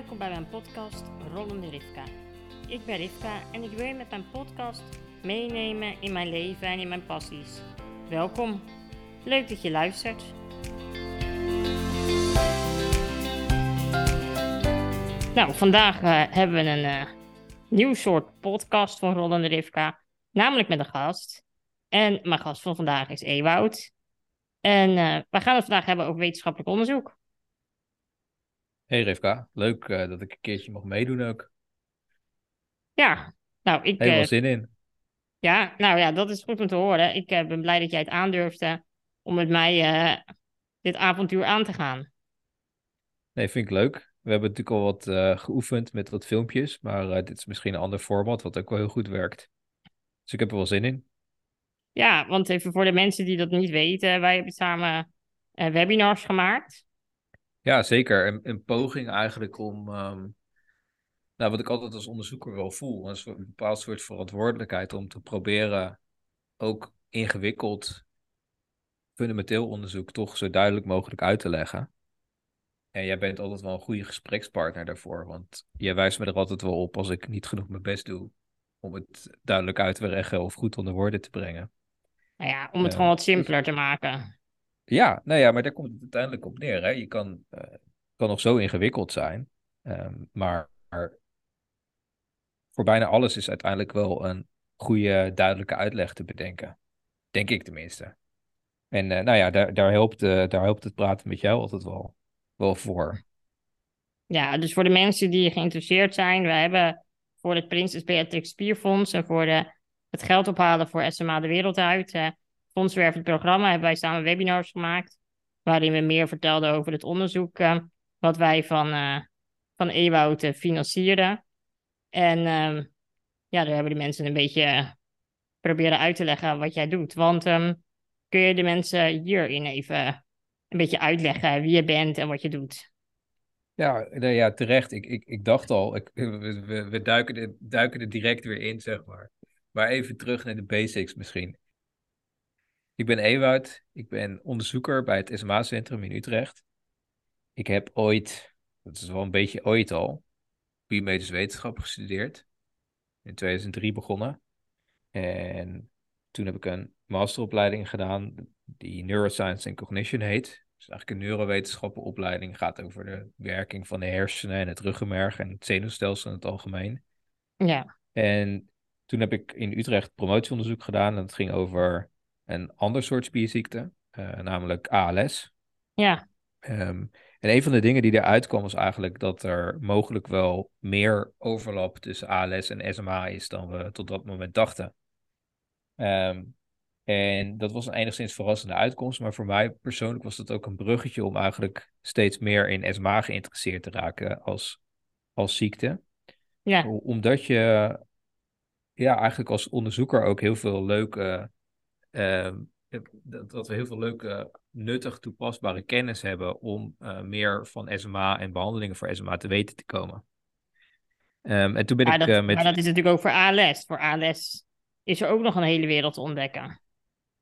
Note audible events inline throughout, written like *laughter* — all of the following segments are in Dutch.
welkom bij mijn podcast Rollende Rivka. Ik ben Rivka en ik wil je met mijn podcast meenemen in mijn leven en in mijn passies. Welkom, leuk dat je luistert. Nou, vandaag eh, hebben we een eh, nieuw soort podcast van Rollende Rivka, namelijk met een gast. En mijn gast van vandaag is Ewoud. En uh, we gaan het vandaag hebben over wetenschappelijk onderzoek. Hey Rivka, leuk uh, dat ik een keertje mag meedoen ook. Ja, nou ik... Helemaal uh, zin in. Ja, nou ja, dat is goed om te horen. Ik uh, ben blij dat jij het aandurfde om met mij dit avontuur aan te gaan. Nee, vind ik leuk. We hebben natuurlijk al wat geoefend met wat filmpjes, maar dit is misschien een ander format wat ook wel heel goed werkt. Dus ik heb er wel zin in. Ja, want even voor de mensen die dat niet weten, wij hebben samen webinars gemaakt. Ja, zeker. Een, een poging eigenlijk om, um, nou, wat ik altijd als onderzoeker wel voel, een, bepaald soort verantwoordelijkheid om te proberen ook ingewikkeld fundamenteel onderzoek toch zo duidelijk mogelijk uit te leggen. En jij bent altijd wel een goede gesprekspartner daarvoor, want jij wijst me er altijd wel op als ik niet genoeg mijn best doe om het duidelijk uit te leggen of goed onder woorden te brengen. Nou ja, om het uh, gewoon wat simpeler te maken. Ja, nou ja, maar daar komt het uiteindelijk op neer. Hè? Je kan, uh, kan nog zo ingewikkeld zijn, um, maar, voor bijna alles is uiteindelijk wel een goede, duidelijke uitleg te bedenken. Denk ik tenminste. En uh, nou ja, daar, daar, helpt, uh, daar helpt het praten met jou altijd wel, wel voor. Ja, dus voor de mensen die geïnteresseerd zijn, we hebben voor het Prinses Beatrix Spierfonds en voor de, het geld ophalen voor SMA de wereld uit fondswervend programma hebben wij samen webinars gemaakt. Waarin we meer vertelden over het onderzoek uh, wat wij van, uh, van Ewoud uh, financieren. En uh, ja, daar hebben de mensen een beetje proberen uit te leggen wat jij doet. Want um, kun je de mensen hierin even een beetje uitleggen wie je bent en wat je doet? Ja, nee, ja terecht. Ik, ik, ik dacht al, ik, we, we, duiken, duiken er direct weer in, zeg maar. Maar even terug naar de basics misschien. Ik ben Ewout, ik ben onderzoeker bij het SMA-centrum in Utrecht. Ik heb ooit, dat is wel een beetje ooit al, biomedische wetenschap gestudeerd. In 2003 begonnen. En toen heb ik een masteropleiding gedaan die Neuroscience and Cognition heet. Dus eigenlijk een neurowetenschappenopleiding gaat over de werking van de hersenen en het ruggenmerg en het zenuwstelsel in het algemeen. Ja. En toen heb ik in Utrecht promotieonderzoek gedaan en dat ging over een ander soort spierziekte, uh, namelijk ALS. Ja. Um, en een van de dingen die eruit kwam was eigenlijk dat er mogelijk wel meer overlap tussen ALS en SMA is dan we tot dat moment dachten. Um, en dat was een enigszins verrassende uitkomst, maar voor mij persoonlijk was dat ook een bruggetje om eigenlijk steeds meer in SMA geïnteresseerd te raken als, als ziekte. Ja. Omdat je ja, eigenlijk als onderzoeker ook heel veel leuke uh, dat, dat, we heel veel leuke, nuttig toepasbare kennis hebben om uh, meer van SMA en behandelingen voor SMA te weten te komen. Um, en toen ben maar ik dat, uh, met... Maar dat is natuurlijk ook voor ALS. Voor ALS is er ook nog een hele wereld te ontdekken.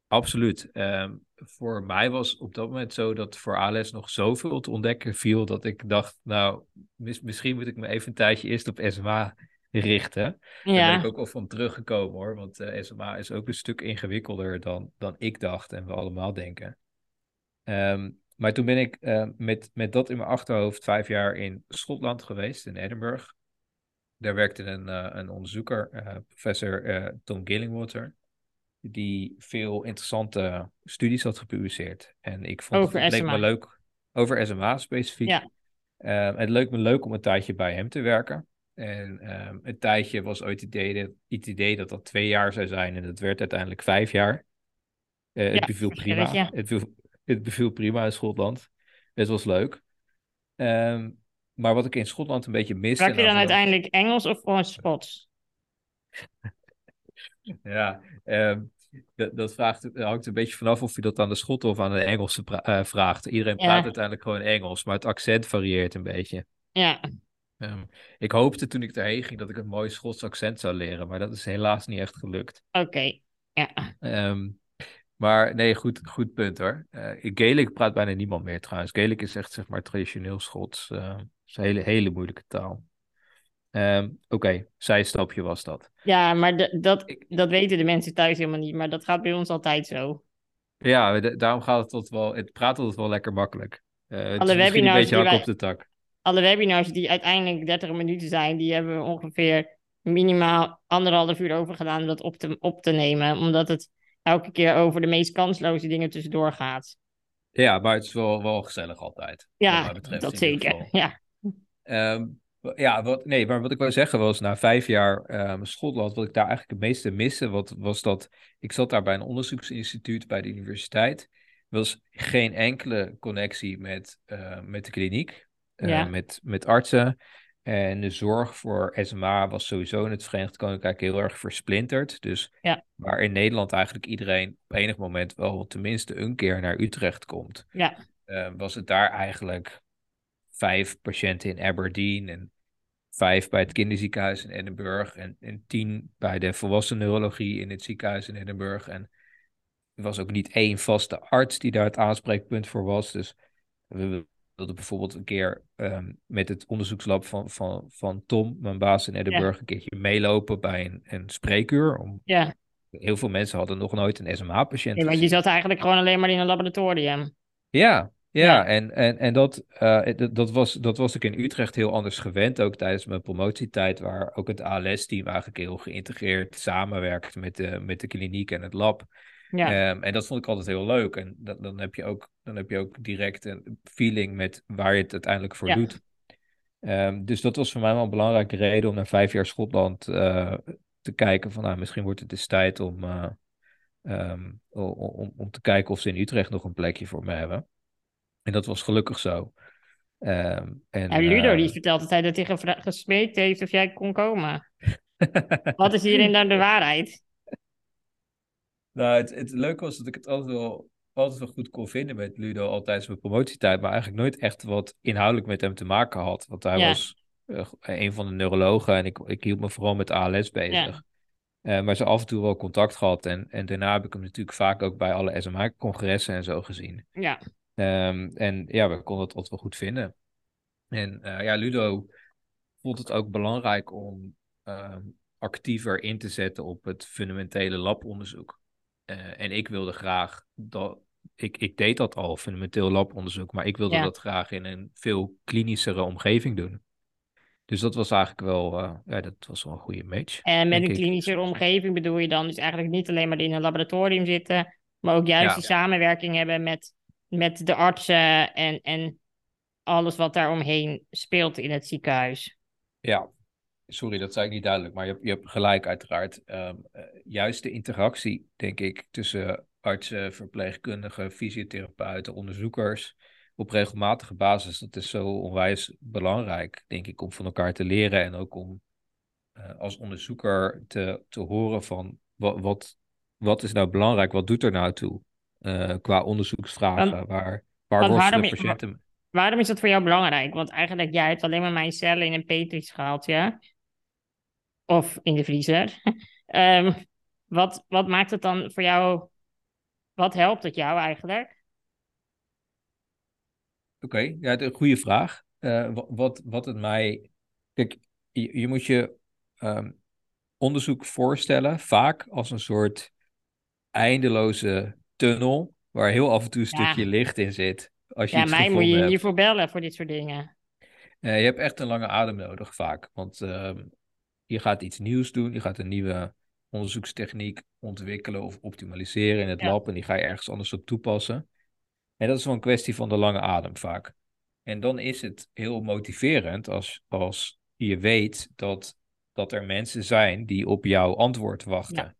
Absoluut. Um, voor mij was op dat moment zo dat voor ALS nog zoveel te ontdekken viel dat ik dacht, nou, mis, misschien moet ik me even een tijdje eerst op SMA richten. Ja. Daar ben ik ook al van teruggekomen hoor. Want uh, SMA is ook een stuk ingewikkelder dan, dan ik dacht en we allemaal denken. Um, maar toen ben ik uh, met, met dat in mijn achterhoofd vijf jaar in Schotland geweest, in Edinburgh. Daar werkte een, uh, een onderzoeker, professor Tom Gillingwater, die veel interessante studies had gepubliceerd. En ik vond over het, SMA. leek me leuk, over SMA specifiek. Ja. het leek me leuk om een tijdje bij hem te werken. En um, een tijdje was ooit het idee, dat, het idee dat dat twee jaar zou zijn. En dat werd uiteindelijk vijf jaar. Uh, ja, het beviel prima. Ja. Het, beviel, het beviel prima in Schotland. Het was leuk. Um, maar wat ik in Schotland een beetje miste... Sprak je dan uiteindelijk Engels of gewoon Schots? *laughs* ja, um, dat, dat vraagt, hangt een beetje vanaf of je dat aan de Schotten of aan de Engelsen uh, vraagt. Iedereen praat ja. uiteindelijk gewoon Engels, maar het accent varieert een beetje. Ja. Um, ik hoopte toen ik daarheen ging dat ik een mooi Schots accent zou leren, maar dat is helaas niet echt gelukt. Oké, okay. ja. Um, Maar nee, goed, goed punt hoor. Uh, Gaelic praat bijna niemand meer trouwens. Gaelic is echt zeg maar traditioneel Schots. Uh, is een hele, hele moeilijke taal. Um, Oké, okay, zijstapje was dat. Ja, maar dat, dat weten de mensen thuis helemaal niet. Maar dat gaat bij ons altijd zo. Ja, daarom gaat het tot wel... Het praat altijd wel lekker makkelijk. Uh, het alle is webinars een beetje hak op de tak. Alle webinars die uiteindelijk 30 minuten zijn... die hebben we ongeveer minimaal anderhalf uur over gedaan... om dat op te, op te nemen. Omdat het elke keer over de meest kansloze dingen tussendoor gaat. Ja, maar het is wel, wel gezellig altijd. Ja, dat zeker. Ja. Um, ja, wat, nee, maar wat ik wou zeggen was, na vijf jaar um, Schotland, wat ik daar eigenlijk het meeste miste, wat, was dat ik zat daar bij een onderzoeksinstituut bij de universiteit. Er was geen enkele connectie met, uh, met de kliniek, ja. met, met artsen. En de zorg voor SMA was sowieso in het Verenigd Koninkrijk heel erg versplinterd. Dus ja. waar in Nederland eigenlijk iedereen op enig moment wel tenminste een keer naar Utrecht komt, ja. uh, was het daar eigenlijk vijf patiënten in Aberdeen en vijf bij het kinderziekenhuis in Edinburgh en, en tien bij de volwassen neurologie in het ziekenhuis in Edinburgh. En er was ook niet één vaste arts die daar het aanspreekpunt voor was. Dus we wilden bijvoorbeeld een keer um, met het onderzoekslab van, van, van Tom, mijn baas in Edinburgh, ja. een keertje meelopen bij een, een spreekuur. Om, ja. Heel veel mensen hadden nog nooit een SMA-patiënt. Ja, want je zat eigenlijk gewoon alleen maar in een laboratorium. Ja, ja, En, en, en dat, uh, dat, was, dat was ik in Utrecht heel anders gewend, ook tijdens mijn promotietijd, waar ook het ALS-team eigenlijk heel geïntegreerd samenwerkt met de, met de kliniek en het lab. Ja. Um, en dat vond ik altijd heel leuk. En dan, dan, heb je ook, dan heb je ook direct een feeling met waar je het uiteindelijk voor ja. doet. Um, dus dat was voor mij wel een belangrijke reden om naar vijf jaar Schotland uh, te kijken van nou, misschien wordt het dus tijd om, uh, um, om, om te kijken of ze in Utrecht nog een plekje voor me hebben. En dat was gelukkig zo. Um, en, en Ludo uh, die vertelt altijd dat hij gesmeekt heeft of jij kon komen. *laughs* Wat is hierin dan de *laughs* waarheid? Nou, het, het leuke was dat ik het altijd wel, altijd wel goed kon vinden met Ludo, al tijdens mijn promotietijd, maar eigenlijk nooit echt wat inhoudelijk met hem te maken had. Want hij ja. was uh, een van de neurologen en ik, ik hield me vooral met ALS bezig. Ja. Uh, maar ze af en toe wel contact gehad. En, en daarna heb ik hem natuurlijk vaak ook bij alle SMA-congressen en zo gezien. Ja. Um, en ja, we konden het altijd wel goed vinden. En uh, ja, Ludo vond het ook belangrijk om uh, actiever in te zetten op het fundamentele labonderzoek. Uh, en ik wilde graag dat. Ik, ik deed dat al, fundamenteel labonderzoek, maar ik wilde ja. dat graag in een veel klinischere omgeving doen. Dus dat was eigenlijk wel, uh, ja, dat was wel een goede match. En met een klinische omgeving bedoel je dan dus eigenlijk niet alleen maar in een laboratorium zitten, maar ook juist ja. die samenwerking hebben met met de artsen en, en alles wat daar omheen speelt in het ziekenhuis. Ja, sorry, dat zei ik niet duidelijk, maar je hebt, je hebt gelijk uiteraard. Um, uh, juist de interactie, denk ik, tussen artsen, verpleegkundigen, fysiotherapeuten, onderzoekers op regelmatige basis, dat is zo onwijs belangrijk, denk ik, om van elkaar te leren en ook om uh, als onderzoeker te, te horen van wat, wat, wat is nou belangrijk, wat doet er nou toe? uh, qua onderzoeksvragen. Waar waar waarom, de patiënten... Waarom is dat voor jou belangrijk? Want eigenlijk, jij hebt alleen maar mijn cellen in een petrisschaaltje. Of in de vriezer. um, *laughs* wat, wat maakt het dan voor jou... Wat helpt het jou eigenlijk? Oké, okay, ja, een goede vraag. Uh, wat, wat het mij... Kijk, je, je moet je um, onderzoek voorstellen vaak als een soort eindeloze tunnel waar heel af en toe een stukje licht in zit. Als je ja, mij moet je hebt. niet voor bellen voor dit soort dingen. Uh, je hebt echt een lange adem nodig vaak. Want uh, je gaat iets nieuws doen. Je gaat een nieuwe onderzoekstechniek ontwikkelen of optimaliseren in het ja. lab. En die ga je ergens anders op toepassen. En dat is wel een kwestie van de lange adem vaak. En dan is het heel motiverend als, als je weet dat, dat er mensen zijn die op jouw antwoord wachten. Ja.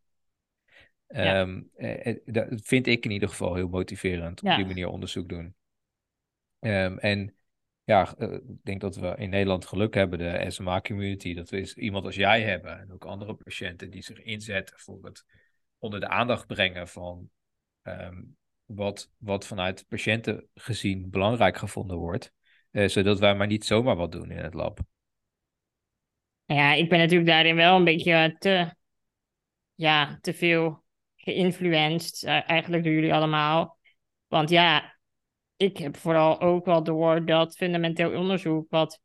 Ja. Um, eh, dat vind ik in ieder geval heel motiverend, op die manier onderzoek doen. Um, en ja, ik denk dat we in Nederland geluk hebben, de SMA-community, dat we iemand als jij hebben en ook andere patiënten die zich inzetten voor het onder de aandacht brengen van um, wat, wat vanuit patiënten gezien belangrijk gevonden wordt, uh, zodat wij maar niet zomaar wat doen in het lab. Ja, ik ben natuurlijk daarin wel een beetje te, ja, te veel geïnfluenced, eh, eigenlijk door jullie allemaal. Want ja, ik heb vooral ook wel door dat fundamenteel onderzoek, wat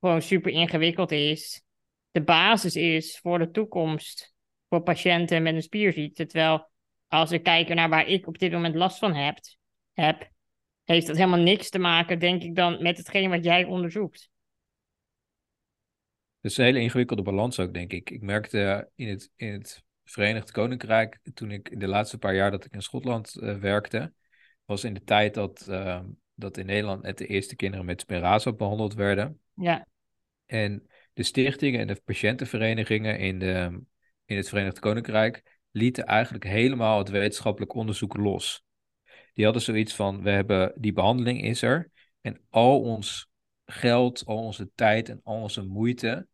gewoon super ingewikkeld is, de basis is voor de toekomst voor patiënten met een spierziekte. Terwijl als we kijken naar waar ik op dit moment last van heb, heb heeft dat helemaal niks te maken, denk ik dan, met hetgeen wat jij onderzoekt. Het is een hele ingewikkelde balans ook, denk ik. Ik merkte in het, in het Verenigd Koninkrijk, toen ik in de laatste paar jaar dat ik in Schotland uh, werkte, was in de tijd dat, uh, dat in Nederland net de eerste kinderen met Spinraza behandeld werden. Ja. En de stichtingen en de patiëntenverenigingen in, de, in het Verenigd Koninkrijk lieten eigenlijk helemaal het wetenschappelijk onderzoek los. Die hadden zoiets van, we hebben die behandeling is er en al ons geld, al onze tijd en al onze moeite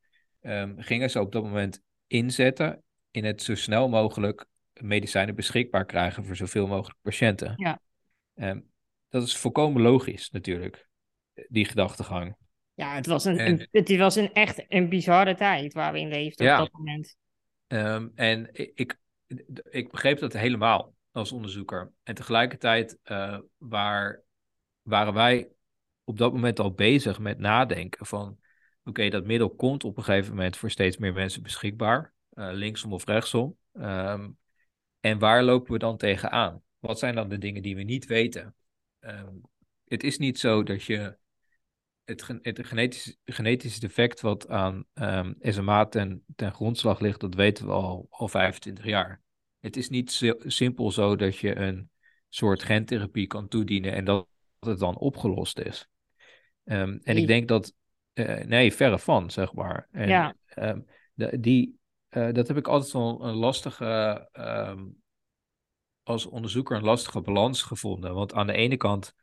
um, gingen ze op dat moment inzetten in het zo snel mogelijk medicijnen beschikbaar krijgen voor zoveel mogelijk patiënten. Ja. Um, dat is volkomen logisch natuurlijk, die gedachtegang. Ja, het was een, en, het was een echt een bizarre tijd waar we in leefden ja. op dat moment. Um, en ik, ik begreep dat helemaal als onderzoeker. En tegelijkertijd uh, waar, waren wij op dat moment al bezig met nadenken van... Oké, dat middel komt op een gegeven moment voor steeds meer mensen beschikbaar. Uh, linksom of rechtsom. Um, en waar lopen we dan tegenaan? Wat zijn dan de dingen die we niet weten? Um, het is niet zo dat je het, het genetisch, genetische defect wat aan um, SMA ten, ten grondslag ligt, dat weten we al, al 25 jaar. Het is niet simpel zo dat je een soort gentherapie kan toedienen en dat het dan opgelost is. Um, en ik denk dat, uh, nee, verre van, zeg maar. En, ja. De, die, uh, dat heb ik altijd wel een lastige, als onderzoeker een lastige balans gevonden. Want aan de ene kant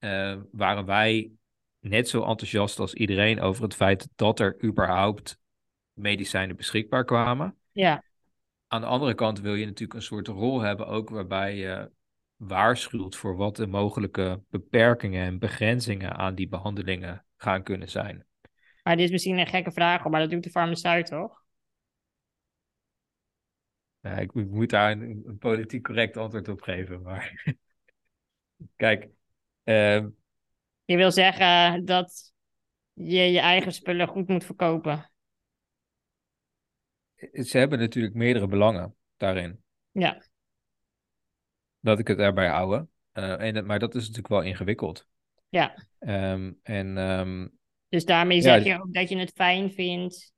uh, waren wij net zo enthousiast als iedereen over het feit dat er überhaupt medicijnen beschikbaar kwamen. Ja. Aan de andere kant wil je natuurlijk een soort rol hebben, ook waarbij je waarschuwt voor wat de mogelijke beperkingen en begrenzingen aan die behandelingen gaan kunnen zijn. Maar dit is misschien een gekke vraag, maar dat doet de farmaceut toch? Ja, ik moet daar een, een politiek correct antwoord op geven, maar *laughs* kijk. Uh... Je wil zeggen dat je je eigen spullen goed moet verkopen ze hebben natuurlijk meerdere belangen daarin. Ja. Dat ik het erbij houden. Uh, en, maar dat is natuurlijk wel ingewikkeld. Ja. Um, en, um, dus daarmee zeg ja, je ook dat je het fijn vindt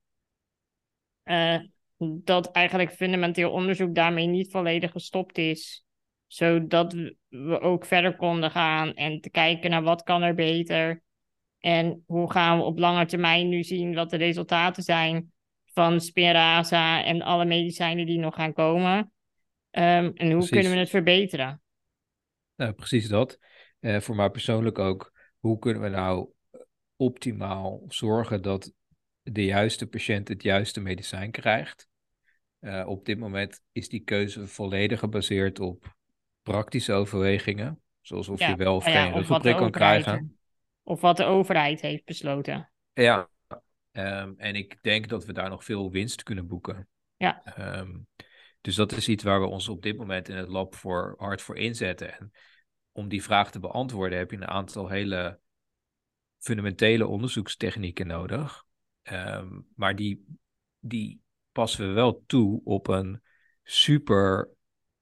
uh, dat eigenlijk fundamenteel onderzoek daarmee niet volledig gestopt is. Zodat we ook verder konden gaan en te kijken naar wat kan er beter. En hoe gaan we op lange termijn nu zien wat de resultaten zijn van Spinraza en alle medicijnen die nog gaan komen. Um, en hoe precies. kunnen we het verbeteren? Nou, precies dat. Uh, voor mij persoonlijk ook, hoe kunnen we nou optimaal zorgen dat de juiste patiënt het juiste medicijn krijgt? Uh, op dit moment is die keuze volledig gebaseerd op praktische overwegingen, zoals of ja, je wel of ja, geen ruggenprik kan krijgen. Of wat de overheid heeft besloten. Ja, Um, en ik denk dat we daar nog veel winst kunnen boeken. Ja. Um, dus dat is iets waar we ons op dit moment in het lab voor, hard voor inzetten. En om die vraag te beantwoorden heb je een aantal hele fundamentele onderzoekstechnieken nodig. Um, maar die, die passen we wel toe op een super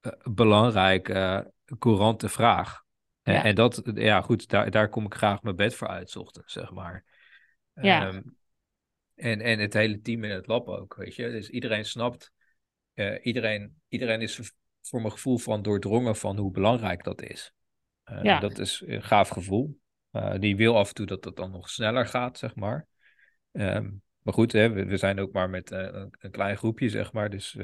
uh, belangrijke, courante vraag. Ja. En, en, dat, ja goed, daar, daar kom ik graag mijn bed voor uit, ochtends, zeg maar. Ja. En, en het hele team in het lab ook, weet je. Dus iedereen snapt, uh, iedereen, iedereen is voor mijn gevoel van doordrongen van hoe belangrijk dat is. Uh, ja. Dat is een gaaf gevoel. Uh, die wil af en toe dat het dan nog sneller gaat, zeg maar. Um, maar goed, hè, we, we, zijn ook maar met een, een, klein groepje, zeg maar. Dus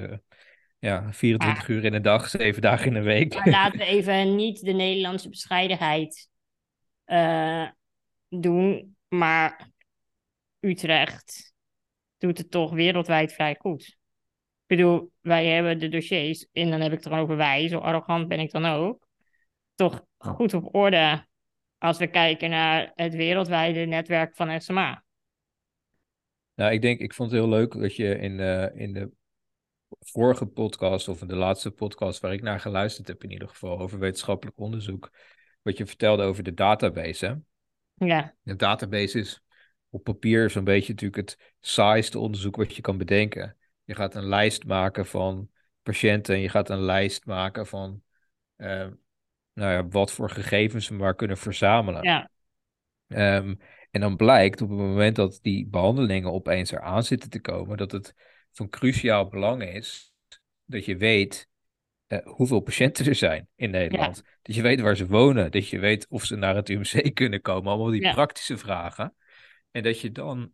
ja, 24 uur in een dag, *laughs* 7 dagen in een week. Maar laten we even niet de Nederlandse bescheidenheid doen. Maar Utrecht doet het toch wereldwijd vrij goed. Ik bedoel, wij hebben de dossiers, en dan heb ik het dan over wij, zo arrogant ben ik dan ook, toch goed op orde als we kijken naar het wereldwijde netwerk van SMA. Nou, ik denk, ik vond het heel leuk dat je in de, in de vorige podcast of de laatste podcast waar ik naar geluisterd heb in ieder geval over wetenschappelijk onderzoek, wat je vertelde over de database. Hè? Ja. De database is op papier zo'n beetje natuurlijk het saaiste onderzoek wat je kan bedenken. Je gaat een lijst maken van patiënten en je gaat een lijst maken van uh, nou ja, wat voor gegevens we maar kunnen verzamelen. Ja. Um, en dan blijkt op het moment dat die behandelingen opeens eraan zitten te komen, dat het van cruciaal belang is dat je weet uh, hoeveel patiënten er zijn in Nederland. Ja. Dat je weet waar ze wonen, dat je weet of ze naar het UMC *laughs* kunnen komen, allemaal die ja. praktische vragen. En dat je dan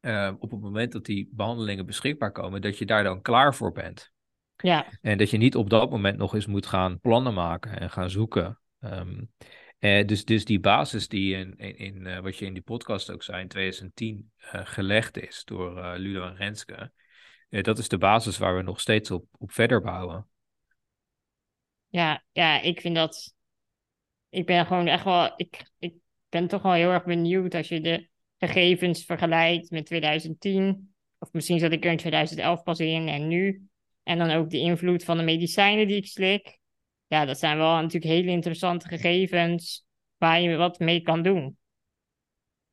uh, op het moment dat die behandelingen beschikbaar komen, dat je daar dan klaar voor bent. Ja. En dat je niet op dat moment nog eens moet gaan plannen maken en gaan zoeken. Um, uh, dus, dus die basis die in, in, in uh, wat je in die podcast ook zei, in 2010 uh, gelegd is door Ludo en Renske, dat is de basis waar we nog steeds op, op verder bouwen. Ja, ja, ik vind dat. Ik ben gewoon echt wel. Ik, ik ben toch wel heel erg benieuwd als je de gegevens vergelijkt met 2010. Of misschien zat ik er in 2011 pas in en nu. En dan ook de invloed van de medicijnen die ik slik. Ja, dat zijn wel natuurlijk hele interessante gegevens waar je wat mee kan doen.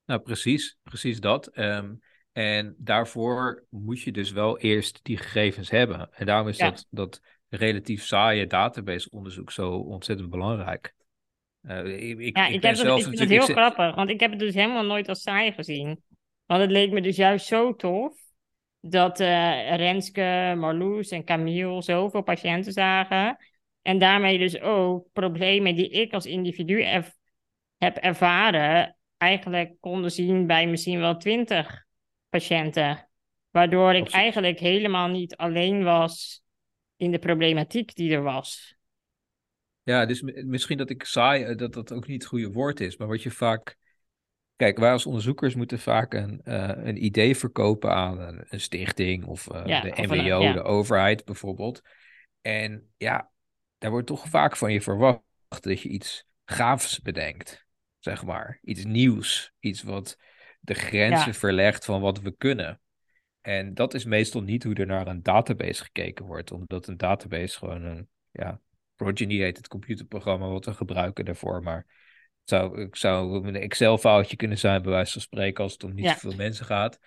Nou, precies, precies dat. Um, en daarvoor moet je dus wel eerst die gegevens hebben. En daarom is ja. dat, dat relatief saaie databaseonderzoek zo ontzettend belangrijk. Uh, ik, ja, ik, ik, heb zelf het, ik vind het heel grappig, want ik heb het dus helemaal nooit als saai gezien. Want het leek me dus juist zo tof dat uh, Renske, Marloes en Camille zoveel patiënten zagen. En daarmee dus ook problemen die ik als individu erv heb ervaren, eigenlijk konden zien bij misschien wel twintig patiënten. Waardoor ik eigenlijk helemaal niet alleen was in de problematiek die er was. Ja, dus misschien dat ik saai, dat dat ook niet het goede woord is, maar wat je vaak. Kijk, wij als onderzoekers moeten vaak een, uh, een idee verkopen aan een, een stichting of uh, ja, de ja. de overheid bijvoorbeeld. En ja, daar wordt toch vaak van je verwacht dat je iets gaafs bedenkt, zeg maar. Iets nieuws, iets wat de grenzen ja. verlegt van wat we kunnen. En dat is meestal niet hoe er naar een database gekeken wordt, omdat een database gewoon een, ja, Progeny heet het computerprogramma wat we gebruiken daarvoor, maar het zou, ik zou een Excel-foutje kunnen zijn, bij wijze van spreken, als het om niet ja. zoveel mensen gaat.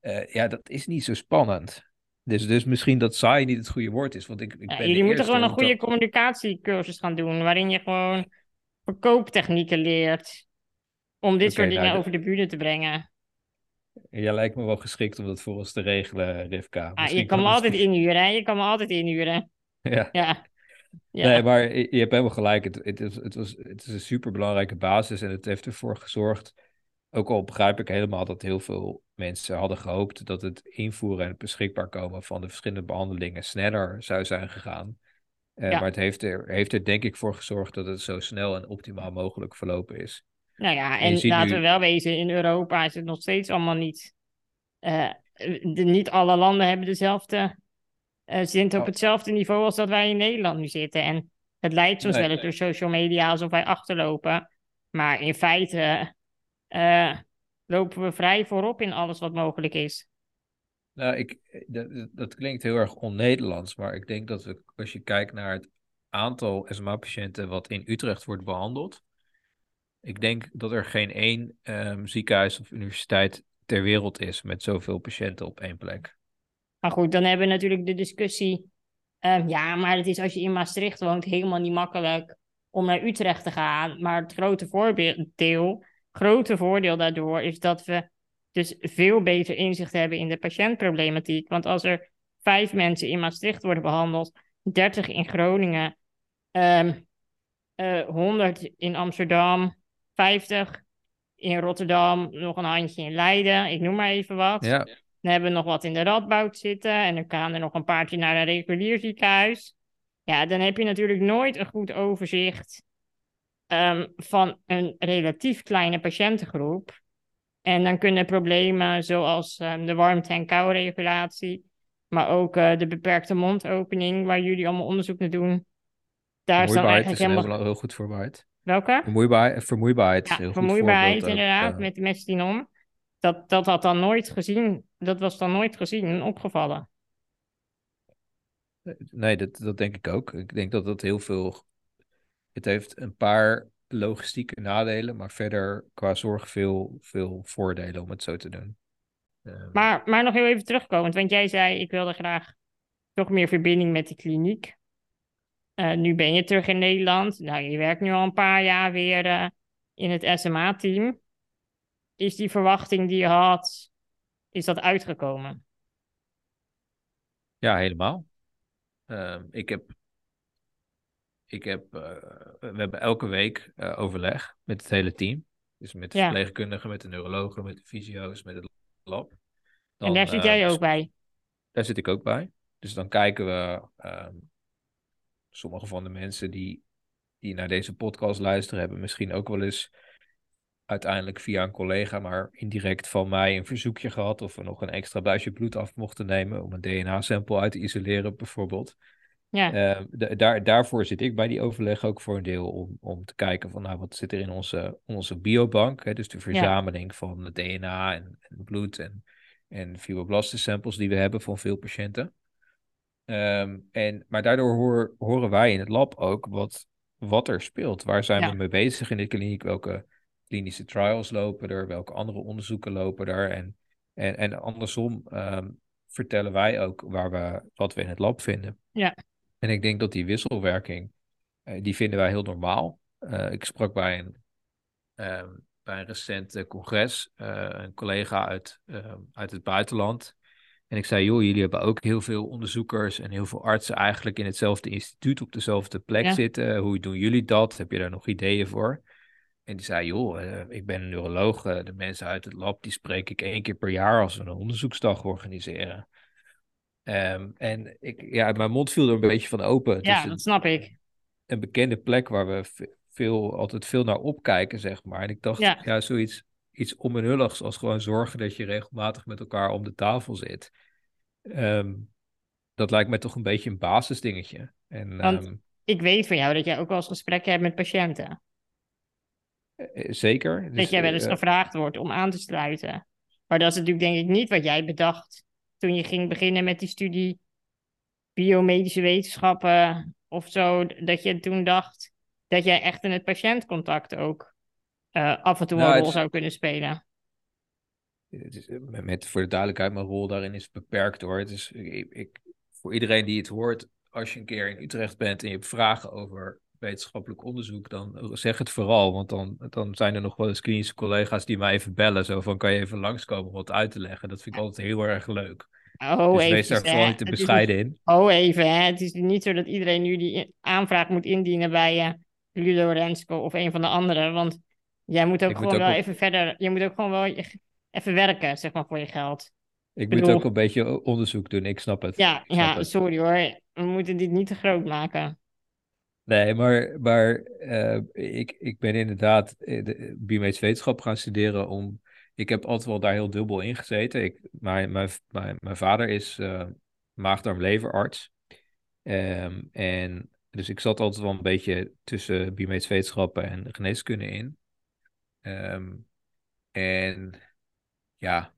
Uh, ja, dat is niet zo spannend. Dus, dus misschien dat saai niet het goede woord is. Want ik, ik ja, ben jullie moeten gewoon een goede dat... communicatiecursus gaan doen, waarin je gewoon verkooptechnieken leert. Om dit okay, soort dingen nou, over de bühne te brengen. Jij lijkt me wel geschikt om dat voor ons te regelen, Rivka. Ah, je kan me altijd inhuren, hè? Je kan me altijd inhuren. *laughs* Ja. ja. ja. Nee, maar je hebt helemaal gelijk. Het, het, is, het, was, het is een superbelangrijke basis en het heeft ervoor gezorgd. Ook al begrijp ik helemaal dat heel veel mensen hadden gehoopt dat het invoeren en het beschikbaar komen van de verschillende behandelingen sneller zou zijn gegaan. Uh, ja. Maar het heeft er, heeft er denk ik voor gezorgd dat het zo snel en optimaal mogelijk verlopen is. Nou ja, en, en laten nu... we wel wezen, in Europa is het nog steeds allemaal niet. Uh, de, niet alle landen hebben dezelfde. Uh, zitten op oh. hetzelfde niveau als dat wij in Nederland nu zitten. En het lijkt soms nee, wel eens door social media alsof wij achterlopen. Maar in feite uh, lopen we vrij voorop in alles wat mogelijk is. Nou, ik, dat, dat klinkt heel erg on-Nederlands. Maar ik denk dat we, als je kijkt naar het aantal SMA-patiënten wat in Utrecht wordt behandeld ik denk dat er geen één um, ziekenhuis of universiteit ter wereld is met zoveel patiënten op één plek. Maar goed, dan hebben we natuurlijk de discussie. Um, ja, maar het is als je in Maastricht woont helemaal niet makkelijk om naar Utrecht te gaan. Maar het grote voordeel, grote voordeel daardoor is dat we dus veel beter inzicht hebben in de patiëntproblematiek. Want als er vijf mensen in Maastricht worden behandeld, 30 in Groningen, um, uh, 100 in Amsterdam, 50 in Rotterdam, nog een handje in Leiden, ik noem maar even wat. Ja. Dan hebben we nog wat in de Radboud zitten en dan gaan er nog een paardje naar een regulier ziekenhuis. Ja, dan heb je natuurlijk nooit een goed overzicht um, van een relatief kleine patiëntengroep. En dan kunnen problemen zoals um, de warmte- en kouregulatie, maar ook uh, de beperkte mondopening, waar jullie allemaal onderzoek naar doen. Daar is dan eigenlijk helemaal... heel, heel goed voorbereid. Welke? Vermoeibaarheid. vermoeibaarheid ja, heel vermoeibaarheid inderdaad, met de mestinom. Dat, dat had dan nooit gezien, dat was dan nooit gezien en opgevallen. Nee, dat, dat denk ik ook. Ik denk dat dat heel veel. Het heeft een paar logistieke nadelen, maar verder qua zorg veel, veel voordelen om het zo te doen. Ehm, maar, maar nog heel even terugkomend, want jij zei ik wilde graag toch meer verbinding met de kliniek. Uh, nu ben je terug in Nederland. Nou, je werkt nu al een paar jaar weer uh, in het SMA-team. Is die verwachting die je had, is dat uitgekomen? Ja, helemaal. Uh, ik heb, ik heb uh, we hebben elke week overleg met het hele team. Dus met de ja. verpleegkundigen, met de neurologen, met de fysio's, met het lab. Dan, en daar zit jij ook bij? Daar zit ik ook bij. Dus dan kijken we, ehm, sommige van de mensen die, die naar deze podcast luisteren, hebben misschien ook wel eens uiteindelijk via een collega, maar indirect van mij een verzoekje gehad of we nog een extra buisje bloed af mochten nemen om een DNA-sample uit te isoleren, bijvoorbeeld. Ja. Uh, daar, daarvoor zit ik bij die overleg ook voor een deel om, om te kijken van nou, wat zit er in onze, onze biobank. Hè? Dus de verzameling van het DNA en, en bloed en, en fibroblasten samples die we hebben van veel patiënten. Um, en, maar daardoor hoor, horen wij in het lab ook wat, wat er speelt. Waar zijn we mee bezig in de kliniek? Welke klinische trials lopen er? Welke andere onderzoeken lopen er? En, en, en andersom um, vertellen wij ook waar we, wat we in het lab vinden. Ja. En ik denk dat die wisselwerking, uh, die vinden wij heel normaal. Uh, ik sprak bij een, um, bij een recent congres uh, een collega uit, uit het buitenland. En ik zei, joh, jullie hebben ook heel veel onderzoekers en heel veel artsen eigenlijk in hetzelfde instituut op dezelfde plek zitten. Hoe doen jullie dat? Heb je daar nog ideeën voor? En die zei, joh, ik ben een neuroloog. De mensen uit het lab, die spreek ik één keer per jaar als we een onderzoeksdag organiseren. Um, en ik, ja, mijn mond viel er een beetje van open. Ja, dat snap ik. Een bekende plek waar we veel, altijd veel naar opkijken, zeg maar. En ik dacht, ja, ja zoiets iets onbenulligs als gewoon zorgen dat je regelmatig met elkaar om de tafel zit. Um, dat lijkt me toch een beetje een basisdingetje. En, Want um, ik weet van jou dat jij ook wel eens gesprekken hebt met patiënten. Uh, zeker. Dat dus, jij wel eens uh, gevraagd wordt om aan te sluiten. Maar dat is natuurlijk denk ik niet wat jij bedacht toen je ging beginnen met die studie biomedische wetenschappen of zo. Dat je toen dacht dat jij echt in het patiëntcontact ook uh, af en toe nou, een rol is... zou kunnen spelen. Is, met, voor de duidelijkheid, mijn rol daarin is beperkt hoor. Het is, ik, ik, voor iedereen die het hoort, als je een keer in Utrecht bent en je hebt vragen over wetenschappelijk onderzoek, dan zeg het vooral. Want dan, dan zijn er nog wel eens klinische collega's die mij even bellen. Zo van, kan je even langskomen om wat uit te leggen? Dat vind ik altijd heel erg leuk. Oh, dus even, wees daar niet te bescheiden in. Oh, even. Hè. Het is niet zo dat iedereen nu die aanvraag moet indienen bij uh, Ludo Rensko of een van de anderen. Want Jij moet ook gewoon wel even verder. Je moet ook gewoon wel even werken, zeg maar, voor je geld. Ik, moet ook een beetje onderzoek doen, ik snap het. Ja, snap ja sorry hoor. We moeten dit niet te groot maken. Nee, maar, maar uh, ik, ik ben inderdaad de biomedische wetenschap gaan studeren om... Ik heb altijd wel daar heel dubbel in gezeten. Ik, mijn, mijn, mijn, vader is uh, maagdarm-leverarts. Um, en dus ik zat altijd wel een beetje tussen biomedische wetenschappen en geneeskunde in. Um, en ja,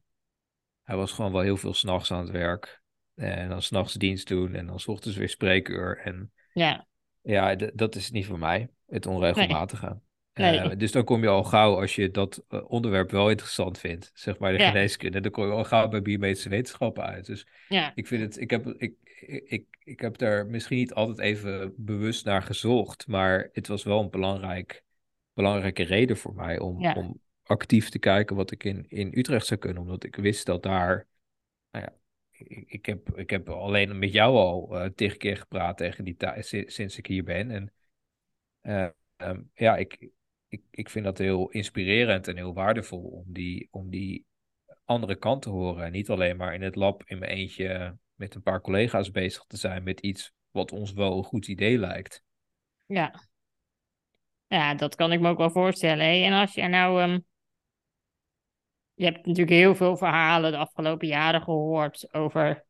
hij was gewoon wel heel veel s'nachts aan het werk. En dan s'nachts dienst doen en dan s ochtends weer spreekuur. En ja, ja dat is niet voor mij, het onregelmatige. Nee. Uh, dus dan kom je al gauw, als je dat uh, onderwerp wel interessant vindt, zeg maar de ja. geneeskunde, dan kom je al gauw bij biomedische wetenschappen uit. Dus ja. ik vind het, ik heb, ik, ik, ik heb daar misschien niet altijd even bewust naar gezocht, maar het was wel een belangrijk belangrijke reden voor mij om, ja. om actief te kijken wat ik in, in Utrecht zou kunnen. Omdat ik wist dat daar. Nou ja, ik, heb, ik heb alleen met jou al uh, tegen keer gepraat tegen die sinds ik hier ben. En uh, um, ja, ik, ik, ik vind dat heel inspirerend en heel waardevol om die, om die andere kant te horen. En niet alleen maar in het lab in mijn eentje met een paar collega's bezig te zijn met iets wat ons wel een goed idee lijkt. Ja, ja, dat kan ik me ook wel voorstellen. Hè? En als je nou. Um, je hebt natuurlijk heel veel verhalen de afgelopen jaren gehoord over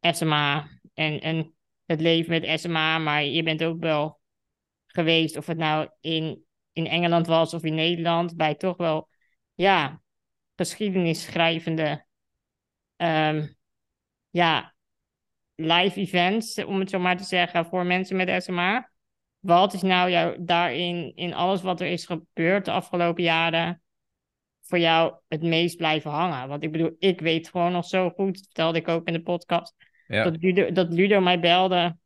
SMA en, en het leven met SMA, maar je bent ook wel geweest, of het nou in, in Engeland was of in Nederland, bij toch wel, ja, geschiedenisschrijvende, um, ja, live events, om het zo maar te zeggen, voor mensen met SMA. Wat is nou jou daarin, in alles wat er is gebeurd de afgelopen jaren, voor jou het meest blijven hangen? Want ik bedoel, ik weet gewoon nog zo goed, dat vertelde ik ook in de podcast, Ja. dat, Ludo, dat Ludo mij belde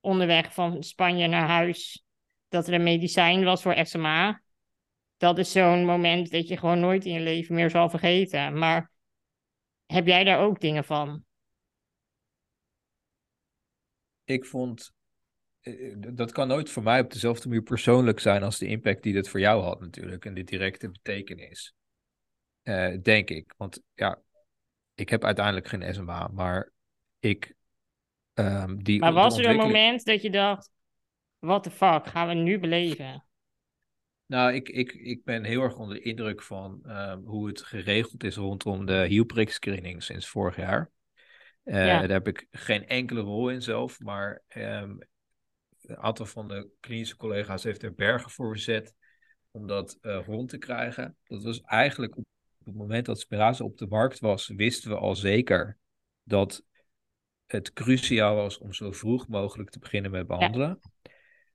onderweg van Spanje naar huis, dat er een medicijn was voor SMA. Dat is zo'n moment dat je gewoon nooit in je leven meer zal vergeten. Maar heb jij daar ook dingen van? ik vond, eh, dat kan nooit voor mij op dezelfde manier persoonlijk zijn als de impact die dit voor jou had natuurlijk en de directe betekenis. Eh, denk ik. Want ja, ik heb uiteindelijk geen SMA, maar ik ehm, die Maar de was er een moment dat je dacht, what the fuck, gaan we nu beleven? Nou, ik, ik, ik ben heel erg onder de indruk van ehm, hoe het geregeld is rondom de hielprik-screening sinds vorig jaar. Eh, Ja. Daar heb ik geen enkele rol in zelf, maar ehm, een aantal van de klinische collega's heeft er bergen voor verzet om dat eh, rond te krijgen. Dat was eigenlijk op, op het moment dat Spiraza op de markt was, wisten we al zeker dat het cruciaal was om zo vroeg mogelijk te beginnen met behandelen.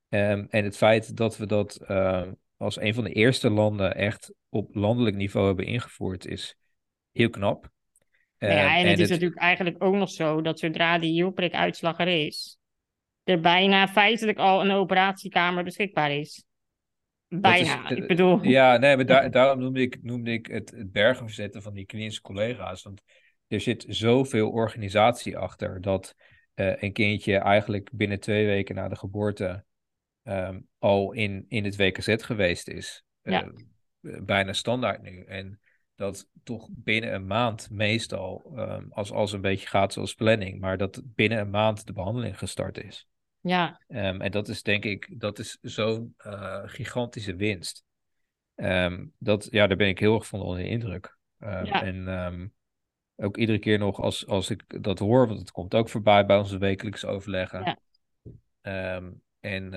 Ehm, en het feit dat we dat eh, als een van de eerste landen echt op landelijk niveau hebben ingevoerd, is heel knap. Nou ja, Ehm, en, het is het- natuurlijk eigenlijk ook nog zo dat zodra die hielprikuitslag er is, er bijna feitelijk al een operatiekamer beschikbaar is. Bijna, eh, ik bedoel. Ja, nee, maar daar, daarom noemde ik, noemde ik het, het bergen verzetten van die klinische collega's. Want er zit zoveel organisatie achter dat eh, een kindje eigenlijk binnen twee weken na de geboorte ehm, al in, in het WKZ geweest is. Ja. Eh, bijna standaard nu. En dat toch binnen een maand meestal, ehm, als als een beetje gaat zoals planning, maar dat binnen een maand de behandeling gestart is. Ja, Ehm, en dat is denk ik, dat is zo'n eh, gigantische winst. Ehm, dat, ja, daar ben ik heel erg van onder de indruk. Ehm, Ja. En ook iedere keer nog als, als ik dat hoor, want het komt ook voorbij bij onze wekelijkse overleggen. Ja. En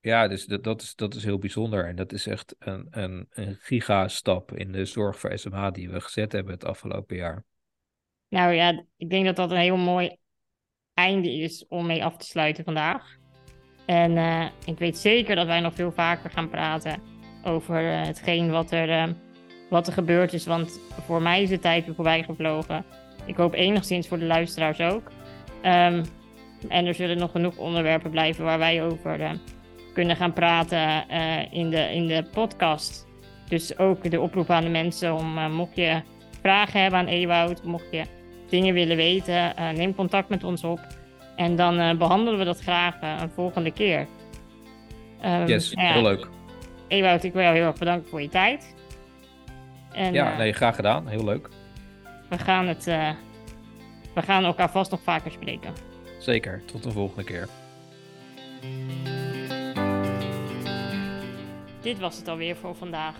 ja, dus dat, dat, is, dat is heel bijzonder. En dat is echt een, een, een gigastap in de zorg voor SMA die we gezet hebben het afgelopen jaar. nou ja, ik denk dat dat een heel mooi einde is om mee af te sluiten vandaag. En eh, ik weet zeker dat wij nog veel vaker gaan praten over eh, hetgeen wat er, eh, wat er gebeurd is. Want voor mij is de tijd weer voorbij gevlogen. Ik hoop enigszins voor de luisteraars ook. Ehm, en er zullen nog genoeg onderwerpen blijven waar wij over kunnen gaan praten in, de, in de podcast. Dus ook de oproep aan de mensen om, mocht je vragen hebben aan Ewout, mocht je dingen willen weten, eh, neem contact met ons op. En dan eh, behandelen we dat graag eh, een volgende keer. Ehm, Yes, nou ja, heel leuk. Ewout, ik wil jou heel erg bedanken voor je tijd. En Ja, nee, graag gedaan. Heel leuk. we, gaan het, we gaan elkaar vast nog vaker spreken. Zeker. Tot de volgende keer. Dit was het alweer voor vandaag.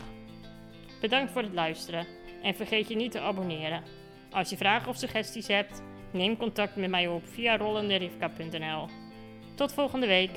Bedankt voor het luisteren en vergeet je niet te abonneren. Als je vragen of suggesties hebt, neem contact met mij op via rollenderivka.nl. Tot volgende week.